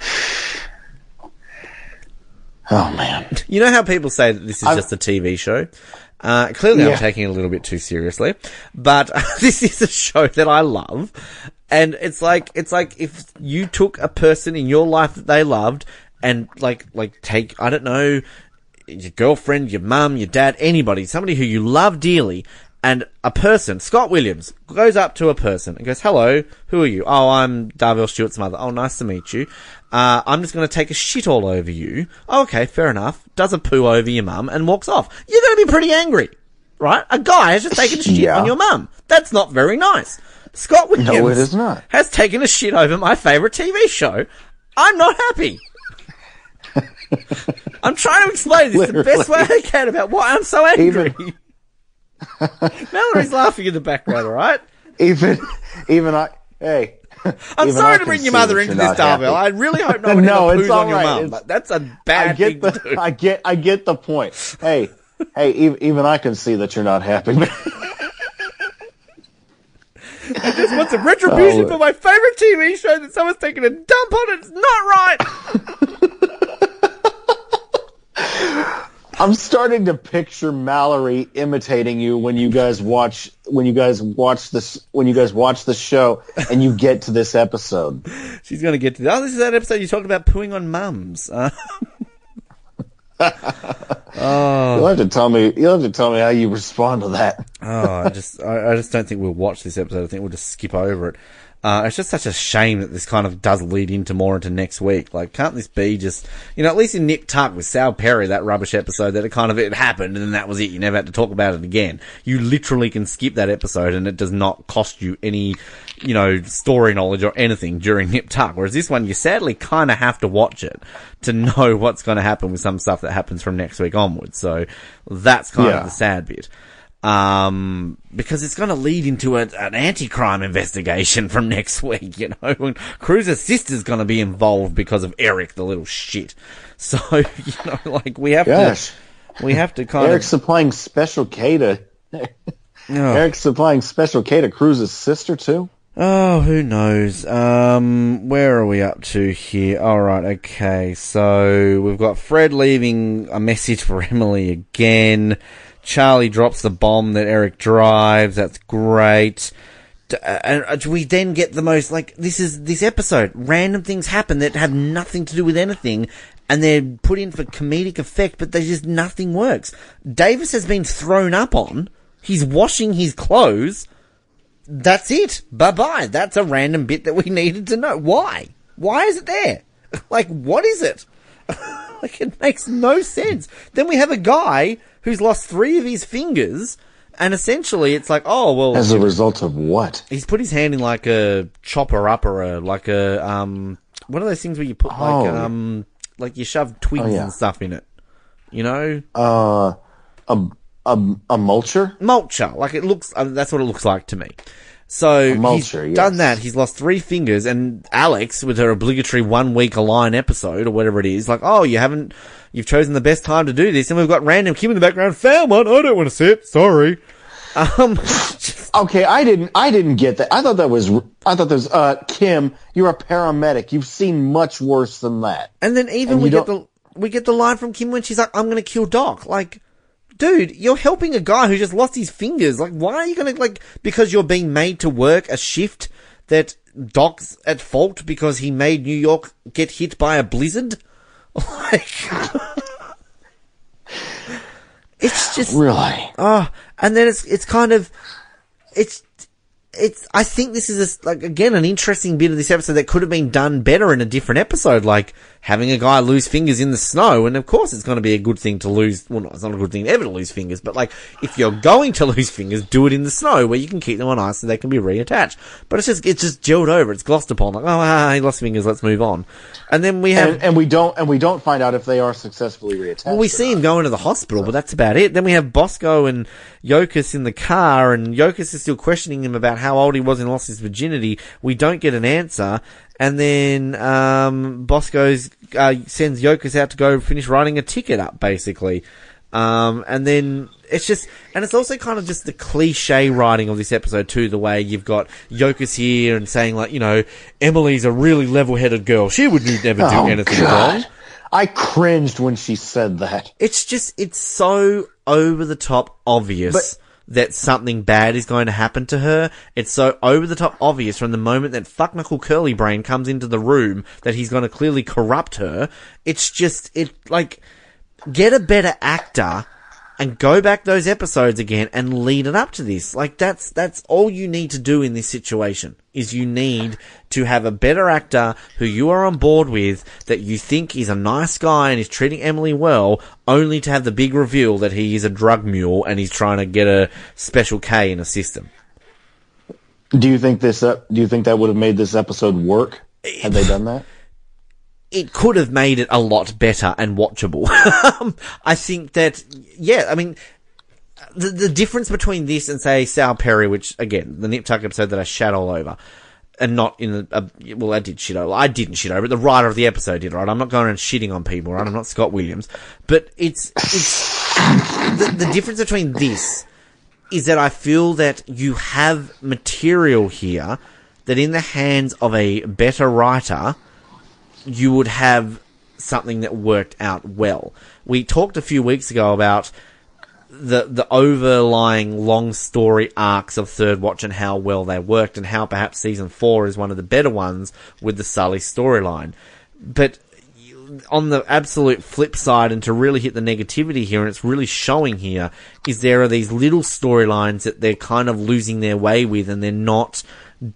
Oh man. You know how people say that this is I've- just a TV show? Uh, clearly I'm taking it a little bit too seriously, but this is a show that I love. And it's like, it's like if you took a person in your life that they loved and like, like take, I don't know, your girlfriend, your mum, your dad, anybody, somebody who you love dearly, and a person, Scott Williams, goes up to a person and goes, hello, who are you? Oh, I'm Darvell Stewart's mother. Oh, nice to meet you. Uh, I'm just gonna take a shit all over you. Oh, okay, fair enough. Does a poo over your mum and walks off. You're gonna be pretty angry, right? A guy has just taken a shit Yeah. on your mum. That's not very nice. Scott Williams No, it is not. has taken a shit over my favourite TV show. I'm not happy. I'm trying to explain this the best way I can about why I'm so angry. Mallory's laughing in the background, alright? Even even I hey. I'm sorry to bring your mother into this, Darvell. I really hope no one No, ever it's poos on all your right. mum, that's a bad I get thing the. I get I get the point. Hey, hey, even, even I can see that you're not happy. I just want some retribution Oh. for my favorite TV show that someone's taking a dump on. It's not right. I'm starting to picture Mallory imitating you when you guys watch when you guys watch this when you guys watch the show and you get to this episode. She's going to get to the. Oh, this is that episode you talked about pooing on mums. Uh, You'll have to tell me. You'll have to tell me how you respond to that. oh, I just, I, I just don't think we'll watch this episode. I think we'll just skip over it. Uh, it's just such a shame that this kind of does lead into more into next week. Like, can't this be just, you know, at least in Nip Tuck with Sal Perry, that rubbish episode, that it kind of, it happened and then that was it. You never had to talk about it again. You literally can skip that episode and it does not cost you any, you know, story knowledge or anything during Nip Tuck. Whereas this one, you sadly kind of have to watch it to know what's going to happen with some stuff that happens from next week onwards. So that's kind Yeah. of the sad bit um, because it's going to lead into a, an anti-crime investigation from next week, you know, and Cruz's sister's going to be involved because of Eric, the little shit. So, you know, like we have Gosh, to, we have to kind Eric's of, supplying special K to oh, Eric's supplying special K to Cruz's sister too. oh, who knows? Um, where are we up to here? All right, okay. So we've got Fred leaving a message for Emily again. Charlie drops the bomb that Eric drives. That's great. Uh, And uh, we then get the most like this is this episode. Random things happen that have nothing to do with anything, and they're put in for comedic effect, but they just nothing works. Davis has been thrown up on. He's washing his clothes. That's it. Bye bye. That's a random bit that we needed to know. Why? Why is it there? Like, what is it? like, it makes no sense. Then we have a guy who's lost three of his fingers, and essentially it's like, oh, well, As a result of what? he's put his hand in like a chopper up or a, like a, um, one of those things where you put like, Oh. um, like you shove twigs Oh, yeah. and stuff in it? You know? Uh, a a a mulcher. mulcher. Like it looks, uh, that's what it looks like to me. So mulcher, he's yes. done that. He's lost three fingers, and Alex, with her obligatory one week align episode or whatever it is, like, oh, you haven't, you've chosen the best time to do this, and we've got random Kim in the background. Found one. I don't want to see it. Sorry. Um, Okay, I didn't. I didn't get that. I thought that was. I thought that was. Uh, Kim, you're a paramedic. You've seen much worse than that. and then even And we get the we get the line from Kim when she's like, "I'm going to kill Doc." Like, dude, you're helping a guy who just lost his fingers. Like, why are you going to like because you're being made to work a shift that Doc's at fault because he made New York get hit by a blizzard? Like, it's just Really? Oh, and then it's it's kind of it's it's I think this is a, like again an interesting bit of this episode that could have been done better in a different episode, like having a guy lose fingers in the snow. And of course, it's going to be a good thing to lose. Well, no, it's not a good thing ever to lose fingers, but like if you're going to lose fingers, do it in the snow where you can keep them on ice so they can be reattached. But it's just it's just gelled over. It's glossed upon. Like oh, ah, he lost fingers. Let's move on. And then we have And, and we don't. And we don't find out if they are successfully reattached. well, we see not. him going to the hospital, but that's about it. Then we have Bosco and Yokas in the car, and Yokas is still questioning him about how old he was and lost his virginity. We don't get an answer, and then um, Bosco's uh, sends Yokas out to go finish writing a ticket up, basically. Um, and then it's just, and it's also kind of just the cliche writing of this episode too, the way you've got Yokas here and saying like, you know, Emily's a really level-headed girl. She would never do Oh, anything God. wrong. I cringed when she said that. It's just, it's so over the top obvious But- that something bad is going to happen to her. It's so over the top obvious from the moment that fuck knuckle curly brain comes into the room that he's going to clearly corrupt her. It's just, it, like, get a better actor and go back those episodes again and lead it up to this. Like that's that's all you need to do in this situation. Is you need to have a better actor who you are on board with that you think is a nice guy and is treating Emily well, only to have the big reveal that he is a drug mule and he's trying to get a special K in a system. Do you think this? Uh, do you think that would have made this episode work had they done that? It could have made it a lot better and watchable. I think that, yeah, I mean, the, the difference between this and say Sal Perry, which again, the Nip Tuck episode that I shat all over, and not in a, a uh, well, I did shit over. I didn't shit over it. The writer of the episode did, right? I'm not going around shitting on people, right? I'm not Scott Williams, but it's it's the, the difference between this is that I feel that you have material here that in the hands of a better writer, you would have something that worked out well. We talked a few weeks ago about the the overlying long story arcs of Third Watch and how well they worked, and how perhaps season four is one of the better ones with the Sully storyline. But on the absolute flip side, and to really hit the negativity here, and it's really showing here, is there are these little storylines that they're kind of losing their way with, and they're not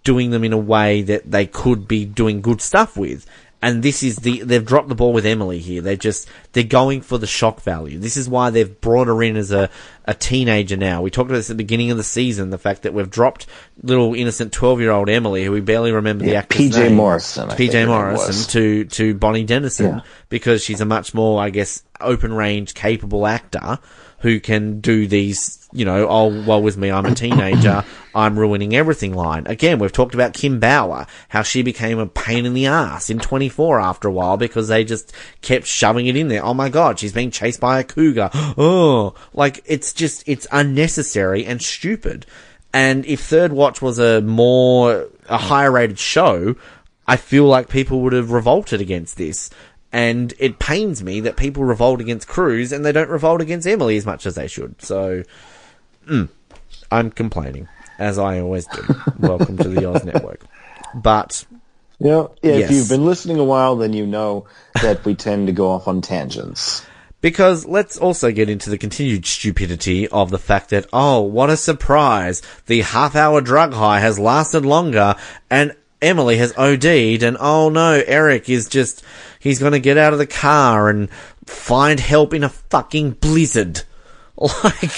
doing them in a way that they could be doing good stuff with. And this is the, they've dropped the ball with Emily here. They're just, they're going for the shock value. This is why they've brought her in as a, a teenager now. We talked about this at the beginning of the season, the fact that we've dropped little innocent 12 year old Emily, who we barely remember the Yeah, actor's PJ name. Morrison, I think her PJ Morrison to, to Bonnie Dennison Yeah. because she's a much more, I guess, open range, capable actor who can do these, you know, oh, well, with me, I'm a teenager, I'm ruining everything line. Again, we've talked about Kim Bauer, how she became a pain in the ass in 24 after a while because they just kept shoving it in there. Oh my god, she's being chased by a cougar. Oh, like, it's just, it's unnecessary and stupid. And if Third Watch was a more, a higher rated show, I feel like people would have revolted against this. And it pains me that people revolt against Cruz and they don't revolt against Emily as much as they should. So, mm, I'm complaining, as I always do. Welcome to the Oz Network. But, You know, yeah, Yes. if you've been listening a while, then you know that we tend to go off on tangents. because let's also get into the continued stupidity of the fact that, oh, what a surprise. The half hour drug high has lasted longer and Emily has OD'd and oh no, Eric is just, he's gonna get out of the car and find help in a fucking blizzard. Like,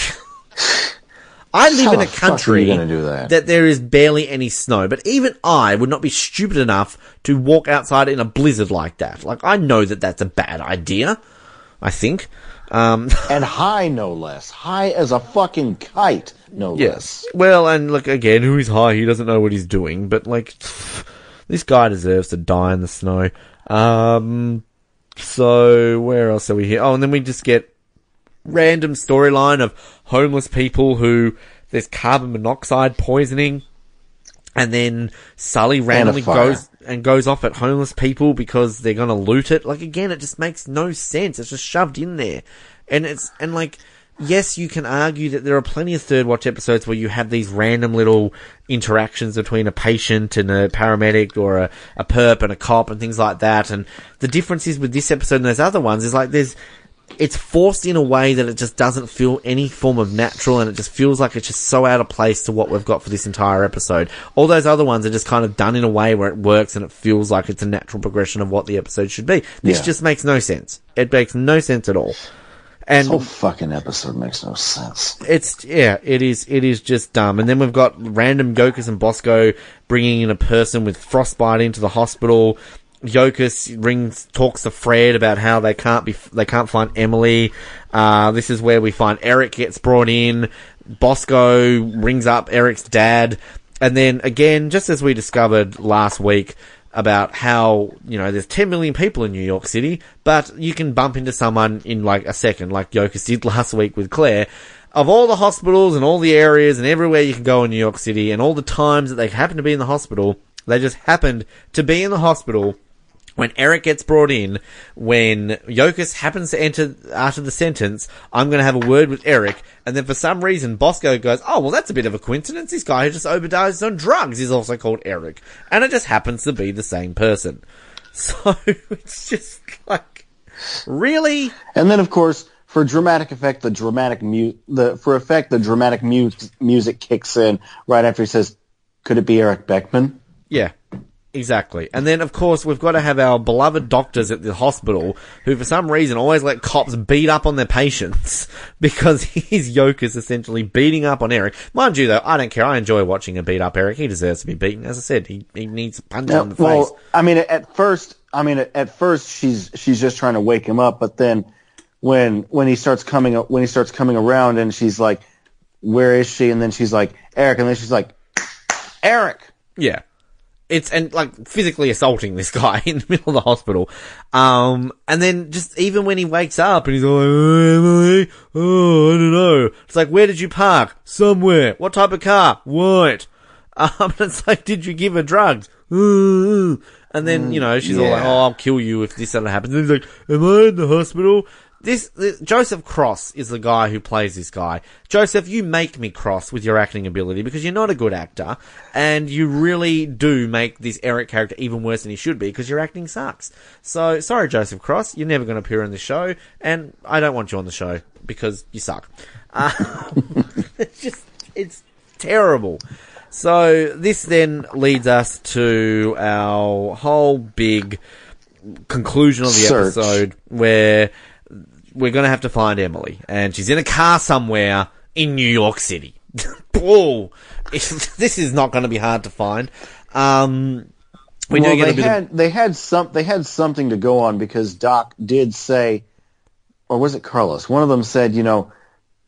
I live How in a fuck are you country that? that there is barely any snow, but even I would not be stupid enough to walk outside in a blizzard like that. Like, I know that that's a bad idea. I think. Um, And high, no less. High as a fucking kite, no less. Well, and look again, who is high? He doesn't know what he's doing. But like, this guy deserves to die in the snow. Um, so where else are we here? Oh, and then we just get random storyline of homeless people who there's carbon monoxide poisoning, and then Sully randomly goes and goes off at homeless people because they're gonna loot it. Like again, it just makes no sense. It's just shoved in there, and it's and like. Yes, you can argue that there are plenty of third watch episodes where you have these random little interactions between a patient and a paramedic or a, a perp and a cop and things like that. And the difference is with this episode and those other ones is like there's it's forced in a way that it just doesn't feel any form of natural and it just feels like it's just so out of place to what we've got for this entire episode. All those other ones are just kind of done in a way where it works and it feels like it's a natural progression of what the episode should be. This Yeah. just makes no sense. It makes no sense at all. And This whole fucking episode makes no sense. it's yeah, it is. It is just dumb. And then we've got random Yokas and Bosco bringing in a person with frostbite into the hospital. Yokas rings talks to Fred about how they can't be they can't find Emily. Uh, this is where we find Eric gets brought in. Bosco rings up Eric's dad, and then again, just as we discovered last week about how you know there's 10 million people in New York City, but you can bump into someone in like a second, like Yokas did last week with Claire. Of all the hospitals and all the areas and everywhere you can go in New York City, and all the times that they happen to be in the hospital, they just happened to be in the hospital when Eric gets brought in, when Yokas happens to enter after the sentence, I'm going to have a word with Eric, and then for some reason Bosco goes, oh, well that's a bit of a coincidence, this guy who just overdosed on drugs is also called Eric, and it just happens to be the same person. So, it's just like, really? And then, of course, for dramatic effect, the dramatic mu- the for effect, the dramatic mu- music kicks in right after he says, "Could it be Eric Beckman?" Yeah, exactly. And then, of course, we've got to have our beloved doctors at the hospital who, for some reason, always let cops beat up on their patients because his yoke is essentially beating up on Eric. Mind you, though, I don't care. I enjoy watching him beat up Eric. He deserves to be beaten. As I said, he, he needs a punch on the face. well, I mean, at first, I mean, at first she's she's just trying to wake him up, but then when when he starts coming when he starts coming around, and she's like, "Where is she?" And then she's like, "Eric," and then she's like, "Eric." Yeah. It's and like physically assaulting this guy in the middle of the hospital. Um, and then just even when he wakes up and he's all like, oh, Emily, oh, I don't know. It's like, where did you park? Somewhere. What type of car? White. Um, it's like, did you give her drugs? And then, you know, she's all like, oh, I'll kill you if this ever happens. And he's like, am I in the hospital? This, this, Joseph Cross is the guy who plays this guy. Joseph, you make me cross with your acting ability because you're not a good actor and you really do make this Eric character even worse than he should be because your acting sucks. So, sorry, Joseph Cross, you're never going to appear on the show and I don't want you on the show because you suck. Uh, it's just, it's terrible. So this then leads us to our whole big conclusion of the Search. episode where we're going to have to find Emily and she's in a car somewhere in New York City. oh, this is not going to be hard to find. Um, we well, do get they a bit had of, they had some they had something to go on because Doc did say, or was it Carlos? One of them said, you know,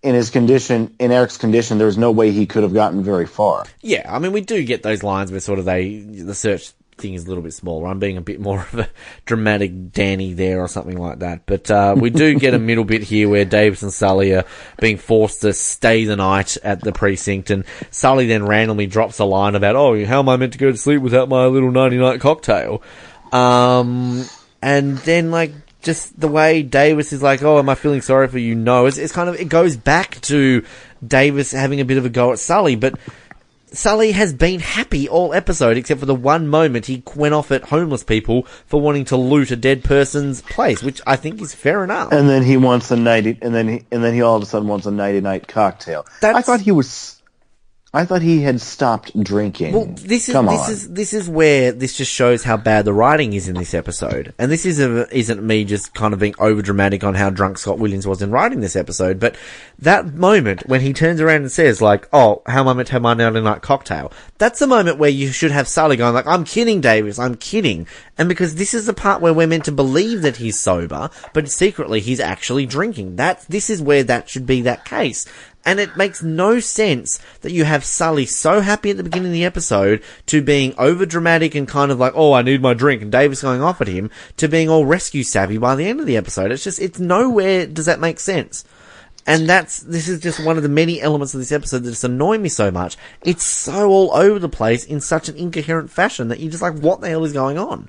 in his condition, in Eric's condition, there was no way he could have gotten very far. yeah, I mean, we do get those lines where sort of they, the search thing is a little bit smaller. I'm being a bit more of a dramatic Danny there or something like that. But, uh, we do get a middle bit here where Davis and Sully are being forced to stay the night at the precinct and Sully then randomly drops a line about, oh, how am I meant to go to sleep without my little 90 night cocktail? Um, and then like, just the way Davis is like, oh, am I feeling sorry for you? No, it's, it's kind of, it goes back to Davis having a bit of a go at Sully, but Sully has been happy all episode except for the one moment he went off at homeless people for wanting to loot a dead person's place, which I think is fair enough. And then he wants a ninety, and then he and then he all of a sudden wants a ninety night cocktail. I thought he was. I thought he had stopped drinking. Well, this is Come this on. is this is where this just shows how bad the writing is in this episode. And this isn't isn't me just kind of being over dramatic on how drunk Scott Williams was in writing this episode, but that moment when he turns around and says like, "Oh, how am I meant to have my night night cocktail?" That's the moment where you should have Sully going like, "I'm kidding, Davis, I'm kidding." And because this is the part where we're meant to believe that he's sober, but secretly he's actually drinking. That's this is where that should be that case. And it makes no sense that you have Sully so happy at the beginning of the episode to being over dramatic and kind of like, oh, I need my drink, and Davis going off at him, to being all rescue savvy by the end of the episode. It's just, it's nowhere does that make sense. And that's, this is just one of the many elements of this episode that just annoy me so much. It's so all over the place in such an incoherent fashion that you're just like, what the hell is going on?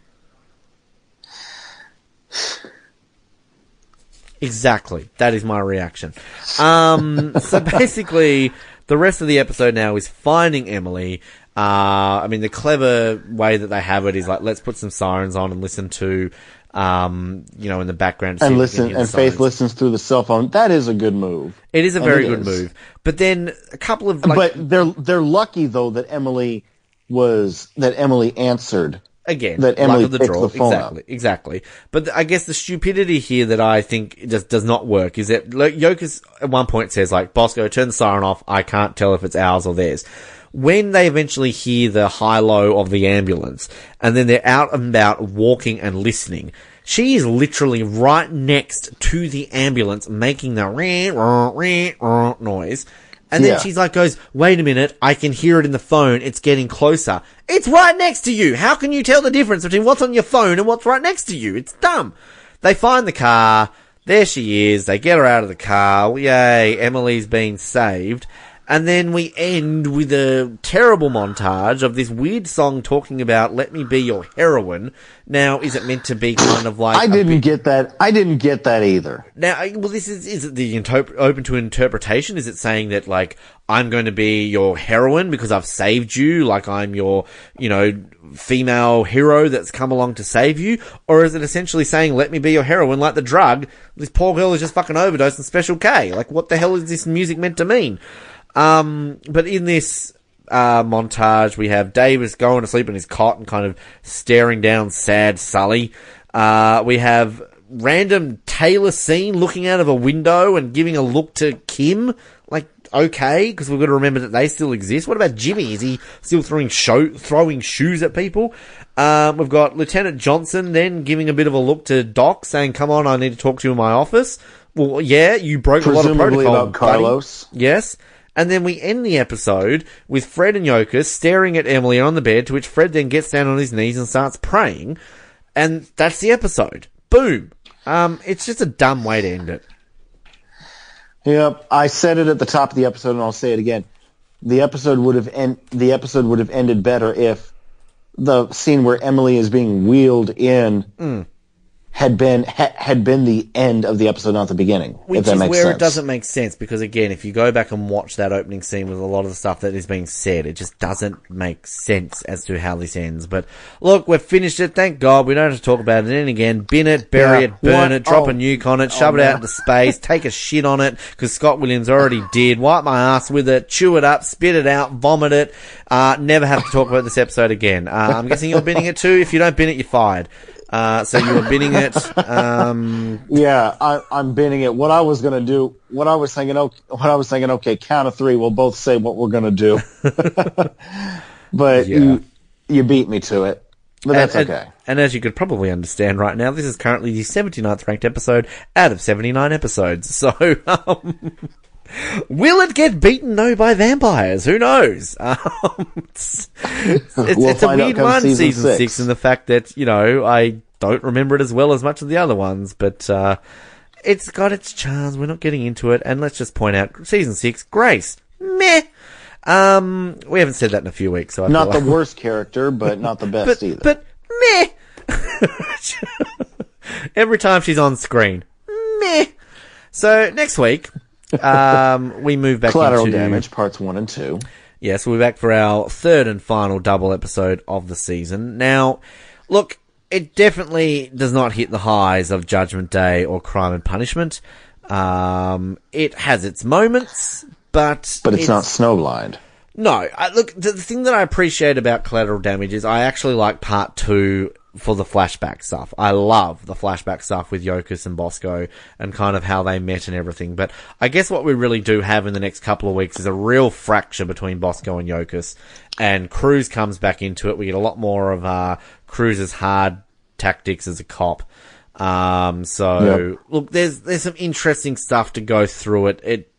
Exactly. That is my reaction. Um, so basically, the rest of the episode now is finding Emily. Uh, I mean, the clever way that they have it is like, let's put some sirens on and listen to, um, you know, in the background. and if we can listen, and Faith sirens. listens through the cell phone. That is a good move. It is a And very good is. move. But then a couple of like, but they're they're lucky though that Emily was that Emily answered. Again, that luck Emily of the draw. the exactly, exactly. But I guess the stupidity here that I think just does not work is that Yokas at one point says like, Bosco, turn the siren off. I can't tell if it's ours or theirs. When they eventually hear the high-low of the ambulance, and then they're out and about walking and listening, she is literally right next to the ambulance making the ring, ring, ring noise. And then Yeah. she's like, goes, wait a minute, I can hear it in the phone, it's getting closer. It's right next to you! How can you tell the difference between what's on your phone and what's right next to you? It's dumb. They find the car, there she is, they get her out of the car, yay, Emily's been saved. And then we end with a terrible montage of this weird song talking about "Let me be your heroine." Now, is it meant to be kind of like I didn't get that. I didn't get that either. now, well, this is, is it the interp- open to interpretation? Is it saying that, like, I'm going to be your heroine because I've saved you, like I'm your, you know, female hero that's come along to save you? Or is it essentially saying, let me be your heroine, like the drug, this poor girl is just fucking overdosed on Special K? Like, what the hell is this music meant to mean? Um, but in this, uh, montage, we have Davis going to sleep in his cot and kind of staring down sad Sully. Uh, we have random Taylor scene looking out of a window and giving a look to Kim. Like, okay, because we've got to remember that they still exist. What about Jimmy? Is he still throwing show, throwing shoes at people? Um, we've got Lieutenant Johnson then giving a bit of a look to Doc saying, come on, I need to talk to you in my office. Well, yeah, you broke a lot of Presumably protocol. about buddy. Carlos. Yes. And then we end the episode with Fred and Yokas staring at Emily on the bed, to which Fred then gets down on his knees and starts praying. And that's the episode. Boom. Um, it's just a dumb way to end it. Yep, I said it at the top of the episode, and I'll say it again. The episode would have end, the episode would have ended better if the scene where Emily is being wheeled in Mm. Had been ha, had been the end of the episode, not the beginning. Which is where sense. it doesn't make sense because again, if you go back and watch that opening scene with a lot of the stuff that is being said, it just doesn't make sense as to how this ends. But look, we've finished it. Thank God. We don't have to talk about it then again. Bin it, bury Yeah. it, burn What? it, drop Oh. a nuke on it, shove Oh, it out into space, take a shit on it because Scott Williams already did. Wipe my ass with it, chew it up, spit it out, vomit it. Uh, never have to talk about this episode again. Uh, I'm guessing you're binning it too. If you don't bin it, you're fired. Uh, so you were binning it. Um, Yeah, I, I'm binning it. What I was gonna do, what I was thinking, okay, what I was thinking, okay, count of three, we'll both say what we're gonna do. but Yeah. you, you beat me to it. But that's and, okay. And, and as you could probably understand right now, this is currently the 79th ranked episode out of 79 episodes. So, um, will it get beaten though by vampires? Who knows? Um, it's it's, We'll it's a weird one, season season, six. six. and the fact that, you know, I don't remember it as well as much of the other ones, but, uh, it's got its charms. We're not getting into it. And let's just point out, season six, Grace. Meh. Um, we haven't said that in a few weeks, so I Not the like- worst character, but not the best but, either. but meh. Every time she's on screen, meh. So next week, um, we move back to Collateral into damage, parts one and two. Yes, we're back for our third and final double episode of the season. Now, look, it definitely does not hit the highs of Judgment Day or Crime and Punishment. Um, it has its moments, but But it's, not snowblind. no, I, look, the, the thing that I appreciate about Collateral Damage is I actually like part two for the flashback stuff. I love the flashback stuff with Yokas and Bosco and kind of how they met and everything. But I guess what we really do have in the next couple of weeks is a real fracture between Bosco and Yokas. And Cruz comes back into it. We get a lot more of, uh, Cruz's hard tactics as a cop. Um, so Yep. look, there's, there's some interesting stuff to go through it. It,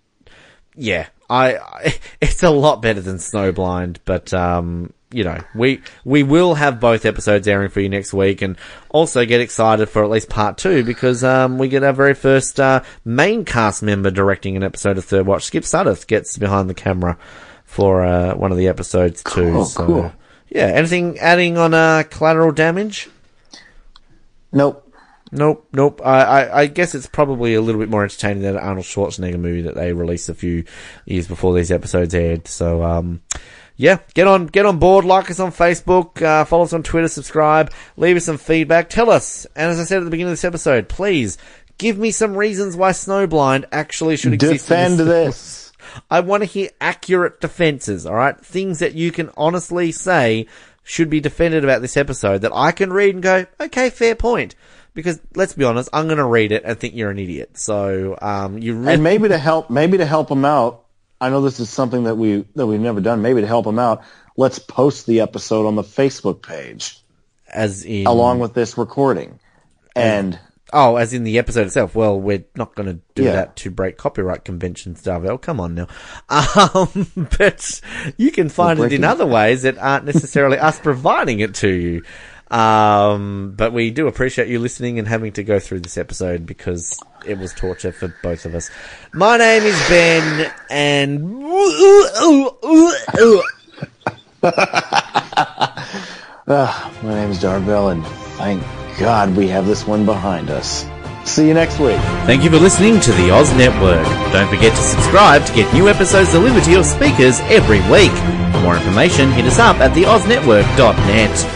yeah, I, it's a lot better than Snowblind, but um, you know, we we will have both episodes airing for you next week, and also get excited for at least part two because um, we get our very first uh, main cast member directing an episode of Third Watch. Skip Sudduth gets behind the camera for uh, one of the episodes too. Cool, so, cool. Yeah, anything adding on uh, collateral damage? Nope. Nope, nope. I, I, I guess it's probably a little bit more entertaining than Arnold Schwarzenegger movie that they released a few years before these episodes aired. So, um, yeah, get on, get on board. Like us on Facebook, uh, follow us on Twitter, subscribe, leave us some feedback, tell us. And as I said at the beginning of this episode, please give me some reasons why Snowblind actually should exist. Defend this. I want to hear accurate defenses, alright? Things that you can honestly say should be defended about this episode that I can read and go, okay, fair point. Because let's be honest, I'm going to read it and think you're an idiot. So, um, you really, And maybe to help, maybe to help them out. I know this is something that we that we've never done. Maybe to help them out, let's post the episode on the Facebook page as in, along with this recording. And oh, as in the episode itself. Well, we're not going to do Yeah. that to break copyright conventions, Darvell. Come on now. Um, but you can find it in other ways that aren't necessarily us providing it to you. Um, but we do appreciate you listening and having to go through this episode because it was torture for both of us. My name is Ben and uh, my name is Darvell, and thank God we have this one behind us. See you next week. Thank you for listening to the Oz Network. Don't forget to subscribe to get new episodes delivered to your speakers every week. For more information, hit us up at theoznetwork.net.